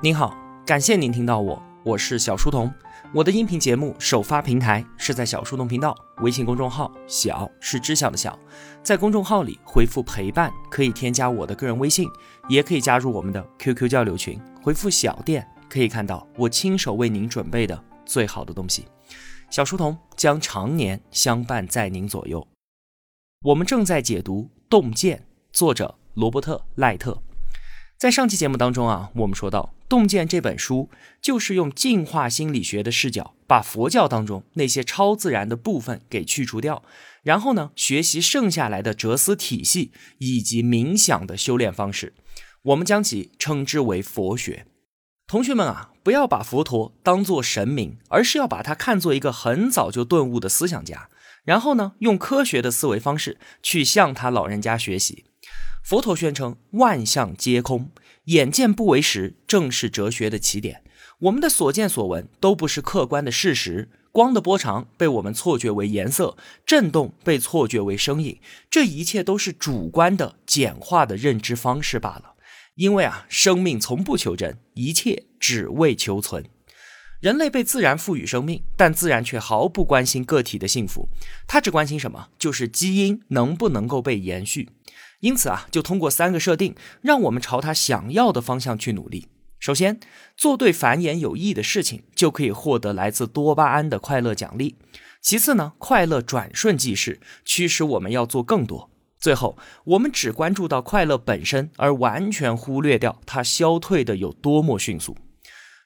您好，感谢您听到我，我是小书童。我的音频节目首发平台是在小书童频道微信公众号，小是知晓的小，在公众号里回复陪伴，可以添加我的个人微信，也可以加入我们的 QQ 交流群，回复小店可以看到我亲手为您准备的最好的东西。小书童将常年相伴在您左右。我们正在解读《洞见》，作者罗伯特·赖特。在上期节目当中啊，我们说到《洞见》这本书，就是用进化心理学的视角，把佛教当中那些超自然的部分给去除掉，然后呢，学习剩下来的哲思体系以及冥想的修炼方式，我们将其称之为佛学。同学们啊，不要把佛陀当做神明，而是要把他看作一个很早就顿悟的思想家，然后呢，用科学的思维方式去向他老人家学习。佛陀宣称万象皆空，眼见不为实，正是哲学的起点。我们的所见所闻都不是客观的事实，光的波长被我们错觉为颜色，震动被错觉为声音，这一切都是主观的简化的认知方式罢了。因为啊，生命从不求真，一切只为求存。人类被自然赋予生命，但自然却毫不关心个体的幸福，它只关心什么？就是基因能不能够被延续。因此啊，就通过三个设定，让我们朝他想要的方向去努力。首先，做对繁衍有益的事情，就可以获得来自多巴胺的快乐奖励。其次呢，快乐转瞬即逝，驱使我们要做更多。最后，我们只关注到快乐本身，而完全忽略掉它消退的有多么迅速。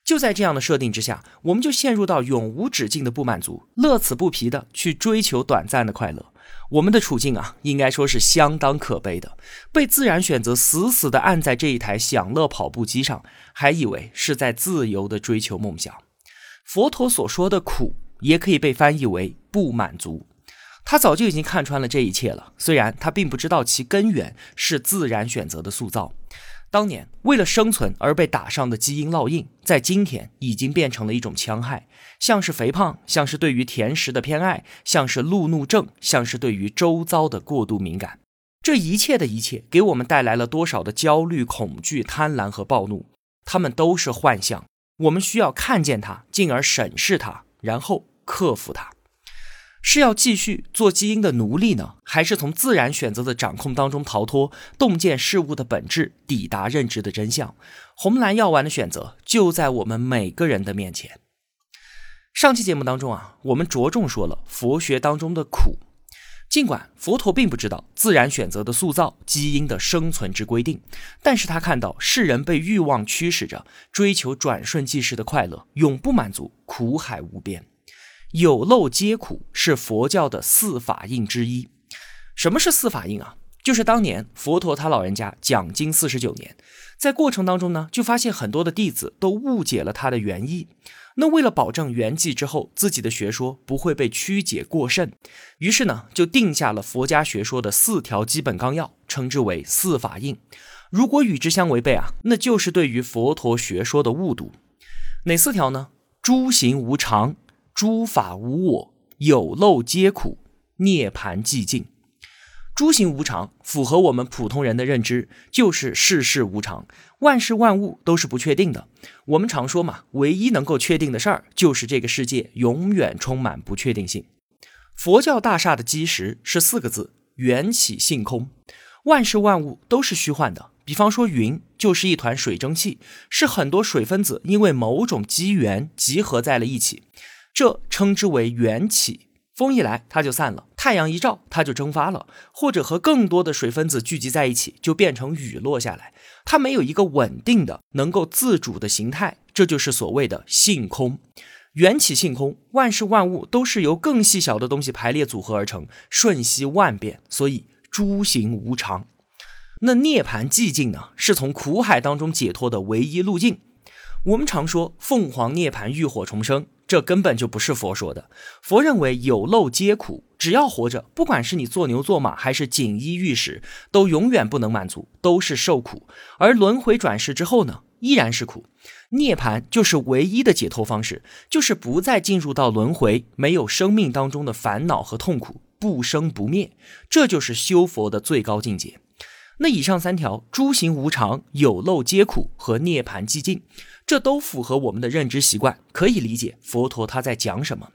就在这样的设定之下，我们就陷入到永无止境的不满足，乐此不疲的去追求短暂的快乐。我们的处境啊，应该说是相当可悲的，被自然选择死死地按在这一台享乐跑步机上，还以为是在自由地追求梦想。佛陀所说的苦，也可以被翻译为不满足。他早就已经看穿了这一切了，虽然他并不知道其根源是自然选择的塑造。当年为了生存而被打上的基因烙印，在今天已经变成了一种戕害，像是肥胖，像是对于甜食的偏爱，像是路怒症，像是对于周遭的过度敏感。这一切的一切，给我们带来了多少的焦虑、恐惧、贪婪和暴怒？他们都是幻象，我们需要看见它，进而审视它，然后克服它。是要继续做基因的奴隶呢，还是从自然选择的掌控当中逃脱，洞见事物的本质，抵达认知的真相？红蓝药丸的选择就在我们每个人的面前。上期节目当中啊，我们着重说了佛学当中的苦，尽管佛陀并不知道自然选择的塑造基因的生存之规定，但是他看到世人被欲望驱使着追求转瞬即逝的快乐，永不满足，苦海无边。有漏皆苦是佛教的四法印之一。什么是四法印啊？就是当年佛陀他老人家讲经四十九年，在过程当中呢，就发现很多的弟子都误解了他的原意。那为了保证圆寂之后自己的学说不会被曲解过甚，于是呢，就定下了佛家学说的四条基本纲要，称之为四法印。如果与之相违背啊，那就是对于佛陀学说的误读。哪四条呢？诸行无常。诸法无我，有漏皆苦，涅盘寂静。诸行无常，符合我们普通人的认知，就是世事无常，万事万物都是不确定的。我们常说嘛，唯一能够确定的事儿，就是这个世界永远充满不确定性。佛教大厦的基石是四个字：缘起性空。万事万物都是虚幻的。比方说，云就是一团水蒸气，是很多水分子因为某种机缘集合在了一起。这称之为缘起，风一来它就散了，太阳一照它就蒸发了，或者和更多的水分子聚集在一起，就变成雨落下来。它没有一个稳定的、能够自主的形态，这就是所谓的性空。缘起性空，万事万物都是由更细小的东西排列组合而成，瞬息万变，所以诸行无常。那涅槃寂静呢？是从苦海当中解脱的唯一路径。我们常说凤凰涅槃，浴火重生。这根本就不是佛说的。佛认为有漏皆苦，只要活着，不管是你做牛做马，还是锦衣玉食，都永远不能满足，都是受苦。而轮回转世之后呢，依然是苦。涅槃就是唯一的解脱方式，就是不再进入到轮回，没有生命当中的烦恼和痛苦，不生不灭。这就是修佛的最高境界。那以上三条诸行无常、有漏皆苦和涅槃寂静，这都符合我们的认知习惯，可以理解佛陀他在讲什么。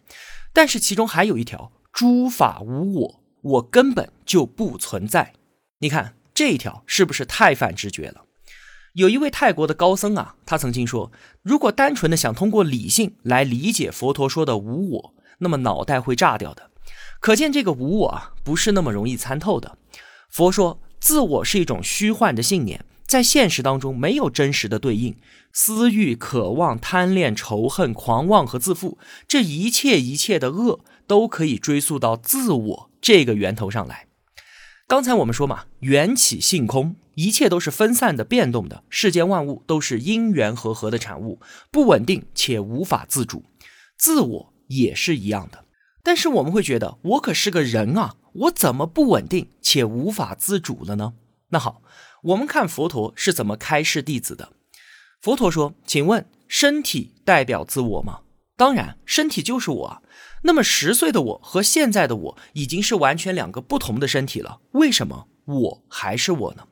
但是其中还有一条，诸法无我，我根本就不存在。你看这一条是不是太反直觉了？有一位泰国的高僧啊，他曾经说，如果单纯的想通过理性来理解佛陀说的无我，那么脑袋会炸掉的。可见这个无我啊，不是那么容易参透的。佛说。自我是一种虚幻的信念，在现实当中没有真实的对应。私欲、渴望、贪恋、仇恨、狂妄和自负，这一切一切的恶，都可以追溯到自我这个源头上来。刚才我们说嘛，缘起性空，一切都是分散的、变动的，世间万物都是因缘和合的产物，不稳定且无法自主。自我也是一样的。但是我们会觉得，我可是个人啊。我怎么不稳定且无法自主了呢？那好，我们看佛陀是怎么开示弟子的。佛陀说：“请问，身体代表自我吗？当然，身体就是我。那么十岁的我和现在的我已经是完全两个不同的身体了。为什么我还是我呢？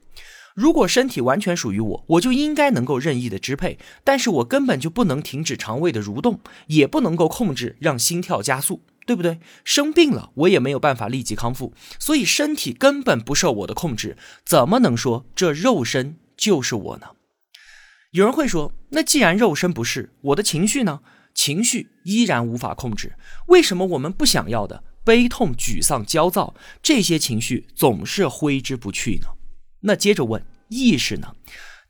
如果身体完全属于我，我就应该能够任意的支配，但是我根本就不能停止肠胃的蠕动，也不能够控制让心跳加速。”对不对？生病了，我也没有办法立即康复，所以身体根本不受我的控制，怎么能说这肉身就是我呢？有人会说，那既然肉身不是我的情绪呢？情绪依然无法控制，为什么我们不想要的悲痛、沮丧、焦躁这些情绪总是挥之不去呢？那接着问意识呢？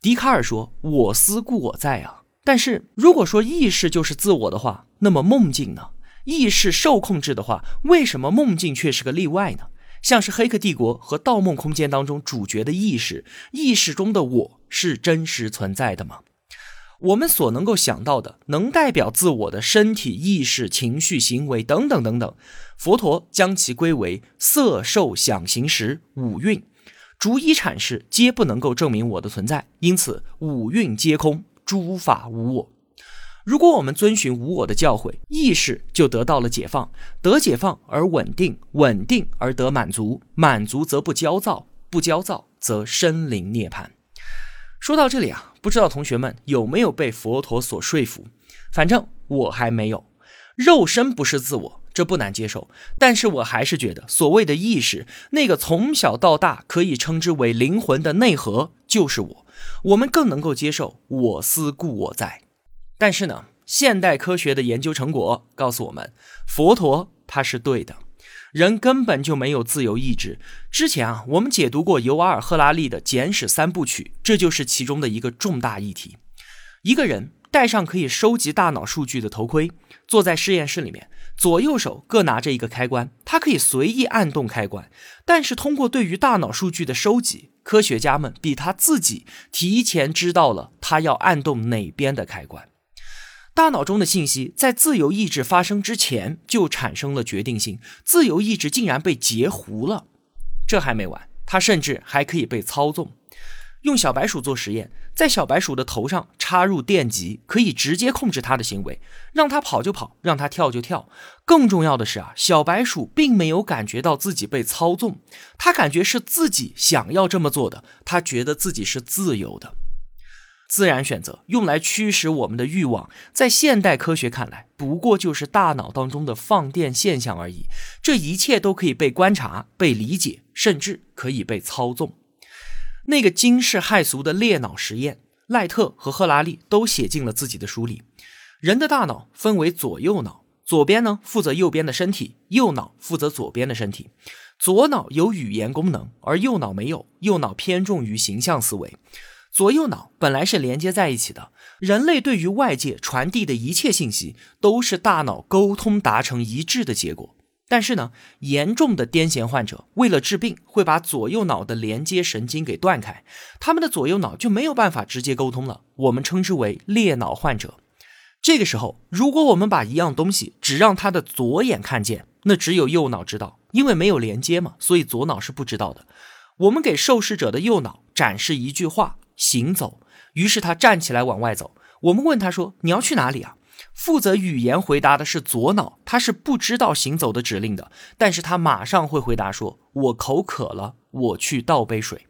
笛卡尔说：“我思故我在啊。”但是如果说意识就是自我的话，那么梦境呢？意识受控制的话，为什么梦境却是个例外呢？像是《黑客帝国》和《盗梦空间》当中主角的意识，意识中的我是真实存在的吗？我们所能够想到的，能代表自我的身体、意识、情绪、行为等等等等，佛陀将其归为色、受、想、行、识五蕴，逐一阐释，皆不能够证明我的存在，因此五蕴皆空，诸法无我。如果我们遵循无我的教诲，意识就得到了解放，得解放而稳定，稳定而得满足，满足则不焦躁，不焦躁则身灵涅槃。说到这里啊，不知道同学们有没有被佛陀所说服？反正我还没有。肉身不是自我，这不难接受，但是我还是觉得所谓的意识，那个从小到大可以称之为灵魂的内核，就是我。我们更能够接受“我思故我在”。但是呢，现代科学的研究成果告诉我们，佛陀他是对的，人根本就没有自由意志。之前啊，我们解读过尤瓦尔·赫拉利的《简史三部曲》，这就是其中的一个重大议题。一个人戴上可以收集大脑数据的头盔，坐在实验室里面，左右手各拿着一个开关，他可以随意按动开关。但是通过对于大脑数据的收集，科学家们比他自己提前知道了他要按动哪边的开关。大脑中的信息在自由意志发生之前就产生了决定性，自由意志竟然被截胡了。这还没完，它甚至还可以被操纵。用小白鼠做实验，在小白鼠的头上插入电极，可以直接控制它的行为，让它跑就跑，让它跳就跳。更重要的是啊，小白鼠并没有感觉到自己被操纵，它感觉是自己想要这么做的，它觉得自己是自由的。自然选择用来驱使我们的欲望，在现代科学看来，不过就是大脑当中的放电现象而已。这一切都可以被观察、被理解，甚至可以被操纵。那个惊世骇俗的裂脑实验，赖特和赫拉利都写进了自己的书里。人的大脑分为左右脑，左边呢负责右边的身体，右脑负责左边的身体。左脑有语言功能，而右脑没有，右脑偏重于形象思维。左右脑本来是连接在一起的，人类对于外界传递的一切信息都是大脑沟通达成一致的结果。但是呢，严重的癫痫患者为了治病，会把左右脑的连接神经给断开，他们的左右脑就没有办法直接沟通了。我们称之为裂脑患者。这个时候，如果我们把一样东西只让他的左眼看见，那只有右脑知道，因为没有连接嘛，所以左脑是不知道的。我们给受试者的右脑展示一句话。行走，于是他站起来往外走。我们问他说：“你要去哪里啊？”负责语言回答的是左脑，他是不知道行走的指令的，但是他马上会回答说：“我口渴了，我去倒杯水。”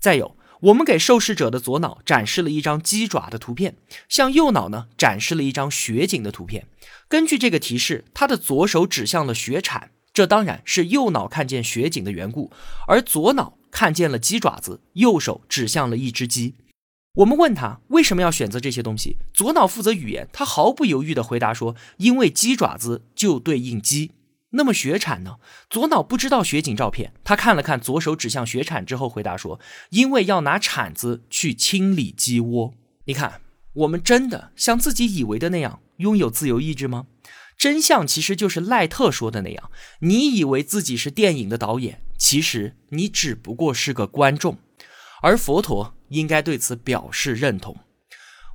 再有，我们给受试者的左脑展示了一张鸡爪的图片，向右脑呢展示了一张雪景的图片。根据这个提示，他的左手指向了雪铲，这当然是右脑看见雪景的缘故，而左脑看见了鸡爪子，右手指向了一只鸡。我们问他为什么要选择这些东西，左脑负责语言，他毫不犹豫地回答说：“因为鸡爪子就对应鸡。”那么雪铲呢？左脑不知道雪景照片，他看了看左手指向雪铲之后，回答说：“因为要拿铲子去清理鸡窝。”你看，我们真的像自己以为的那样拥有自由意志吗？真相其实就是赖特说的那样：你以为自己是电影的导演，其实你只不过是个观众。而佛陀应该对此表示认同。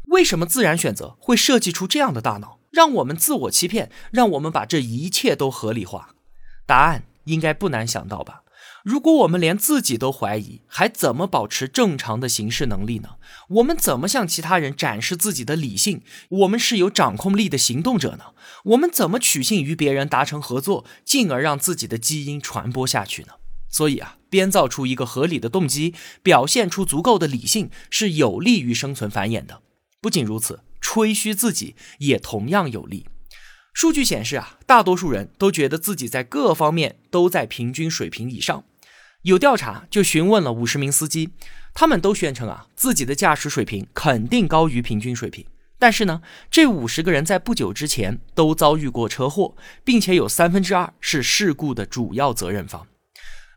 为什么自然选择会设计出这样的大脑？让我们自我欺骗，让我们把这一切都合理化。答案应该不难想到吧？如果我们连自己都怀疑，还怎么保持正常的行事能力呢？我们怎么向其他人展示自己的理性？我们是有掌控力的行动者呢？我们怎么取信于别人达成合作，进而让自己的基因传播下去呢？所以啊，编造出一个合理的动机，表现出足够的理性，是有利于生存繁衍的。不仅如此。吹嘘自己也同样有利。数据显示啊，大多数人都觉得自己在各方面都在平均水平以上。有调查就询问了五十名司机，他们都宣称啊，自己的驾驶水平肯定高于平均水平。但是呢，这五十个人在不久之前都遭遇过车祸，并且有三分之二是事故的主要责任方。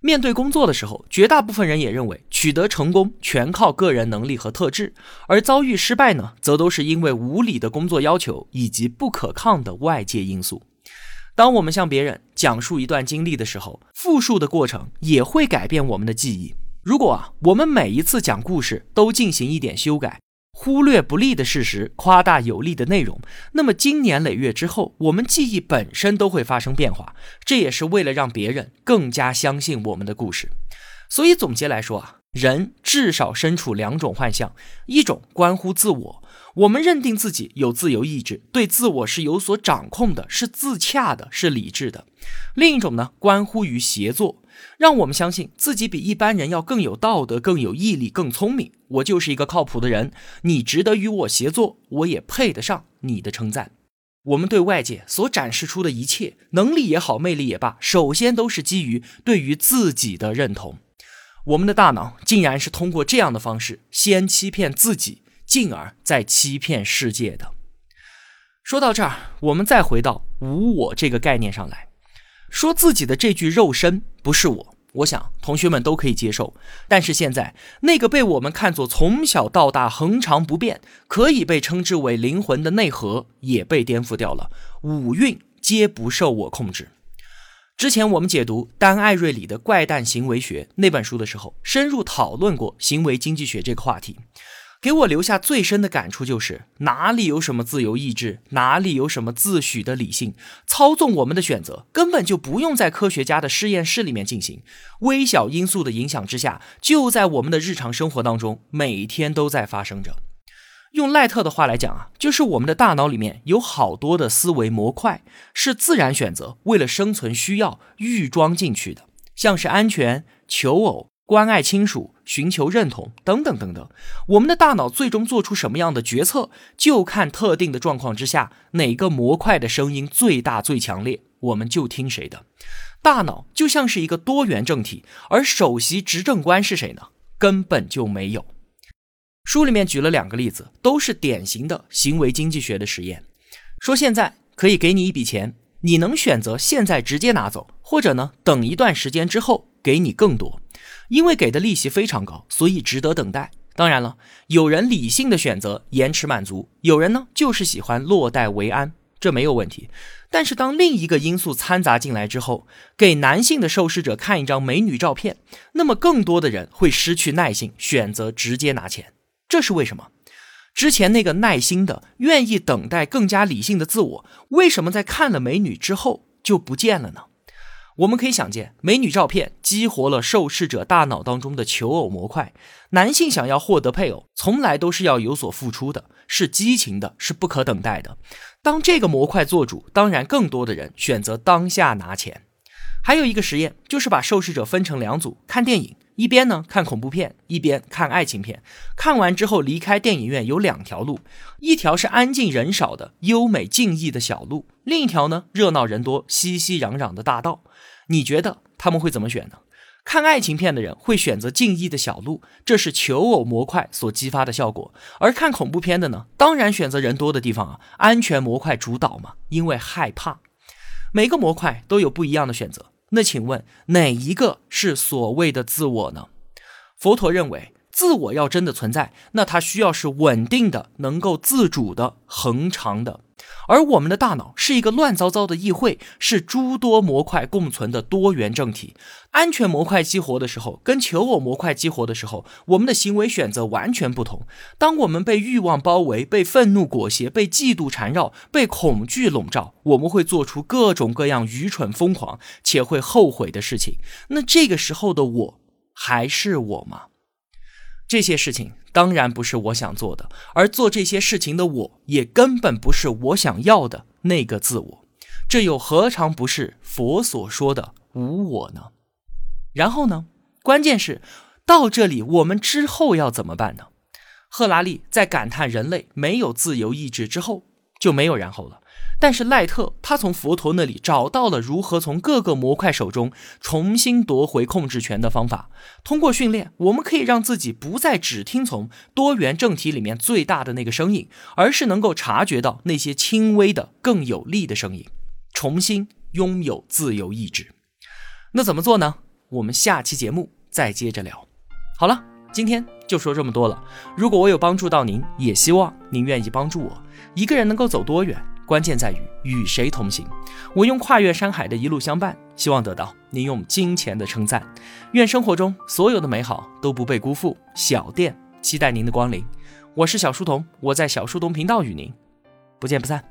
面对工作的时候，绝大部分人也认为取得成功全靠个人能力和特质，而遭遇失败呢，则都是因为无理的工作要求以及不可抗的外界因素。当我们向别人讲述一段经历的时候，复述的过程也会改变我们的记忆。如果啊，我们每一次讲故事都进行一点修改。忽略不利的事实，夸大有利的内容，那么经年累月之后，我们记忆本身都会发生变化。这也是为了让别人更加相信我们的故事。所以总结来说啊，人至少身处两种幻象：一种关乎自我，我们认定自己有自由意志，对自我是有所掌控的，是自洽的，是理智的；另一种呢，关乎于协作。让我们相信自己比一般人要更有道德、更有毅力、更聪明。我就是一个靠谱的人，你值得与我协作，我也配得上你的称赞。我们对外界所展示出的一切能力也好、魅力也罢，首先都是基于对于自己的认同。我们的大脑竟然是通过这样的方式，先欺骗自己，进而再欺骗世界的。说到这儿，我们再回到无我这个概念上来。说自己的这具肉身不是我，我想同学们都可以接受。但是现在，那个被我们看作从小到大恒常不变，可以被称之为灵魂的内核，也被颠覆掉了。五蕴皆不受我控制。之前我们解读丹·艾瑞里的《怪诞行为学》那本书的时候，深入讨论过行为经济学这个话题。给我留下最深的感触就是，哪里有什么自由意志，哪里有什么自诩的理性，操纵我们的选择，根本就不用在科学家的实验室里面进行。微小因素的影响之下，就在我们的日常生活当中，每天都在发生着。用赖特的话来讲啊，就是我们的大脑里面有好多的思维模块，是自然选择为了生存需要预装进去的，像是安全、求偶。关爱亲属、寻求认同等等等等，我们的大脑最终做出什么样的决策，就看特定的状况之下哪个模块的声音最大最强烈，我们就听谁的。大脑就像是一个多元政体，而首席执政官是谁呢？根本就没有。书里面举了两个例子，都是典型的行为经济学的实验。说现在可以给你一笔钱，你能选择现在直接拿走，或者呢等一段时间之后给你更多。因为给的利息非常高，所以值得等待。当然了，有人理性的选择延迟满足，有人呢就是喜欢落袋为安，这没有问题。但是当另一个因素掺杂进来之后，给男性的受试者看一张美女照片，那么更多的人会失去耐心，选择直接拿钱。这是为什么？之前那个耐心的、愿意等待、更加理性的自我，为什么在看了美女之后就不见了呢？我们可以想见，美女照片激活了受试者大脑当中的求偶模块。男性想要获得配偶，从来都是要有所付出的，是激情的，是不可等待的。当这个模块做主，当然更多的人选择当下拿钱。还有一个实验，就是把受试者分成两组看电影，一边呢看恐怖片，一边看爱情片。看完之后离开电影院有两条路，一条是安静人少的优美静谧的小路，另一条呢热闹人多、熙熙攘攘的大道。你觉得他们会怎么选呢？看爱情片的人会选择静谧的小路，这是求偶模块所激发的效果；而看恐怖片的呢，当然选择人多的地方啊，安全模块主导嘛，因为害怕。每个模块都有不一样的选择。那请问哪一个是所谓的自我呢？佛陀认为，自我要真的存在，那它需要是稳定的、能够自主的、恒长的。而我们的大脑是一个乱糟糟的议会，是诸多模块共存的多元政体。安全模块激活的时候，跟求偶模块激活的时候，我们的行为选择完全不同。当我们被欲望包围、被愤怒裹挟、被嫉妒缠绕、被恐惧笼罩，我们会做出各种各样愚蠢、疯狂且会后悔的事情。那这个时候的我还是我吗？这些事情。当然不是我想做的，而做这些事情的我也根本不是我想要的那个自我，这又何尝不是佛所说的无我呢？然后呢？关键是到这里，我们之后要怎么办呢？赫拉利在感叹人类没有自由意志之后，就没有然后了。但是赖特他从佛陀那里找到了如何从各个模块手中重新夺回控制权的方法。通过训练，我们可以让自己不再只听从多元正体里面最大的那个声音，而是能够察觉到那些轻微的、更有力的声音，重新拥有自由意志。那怎么做呢？我们下期节目再接着聊。好了，今天就说这么多了。如果我有帮助到您，也希望您愿意帮助我。一个人能够走多远？关键在于与谁同行。我用跨越山海的一路相伴，希望得到您用金钱的称赞。愿生活中所有的美好都不被辜负。小店期待您的光临。我是小书童，我在小书童频道与您不见不散。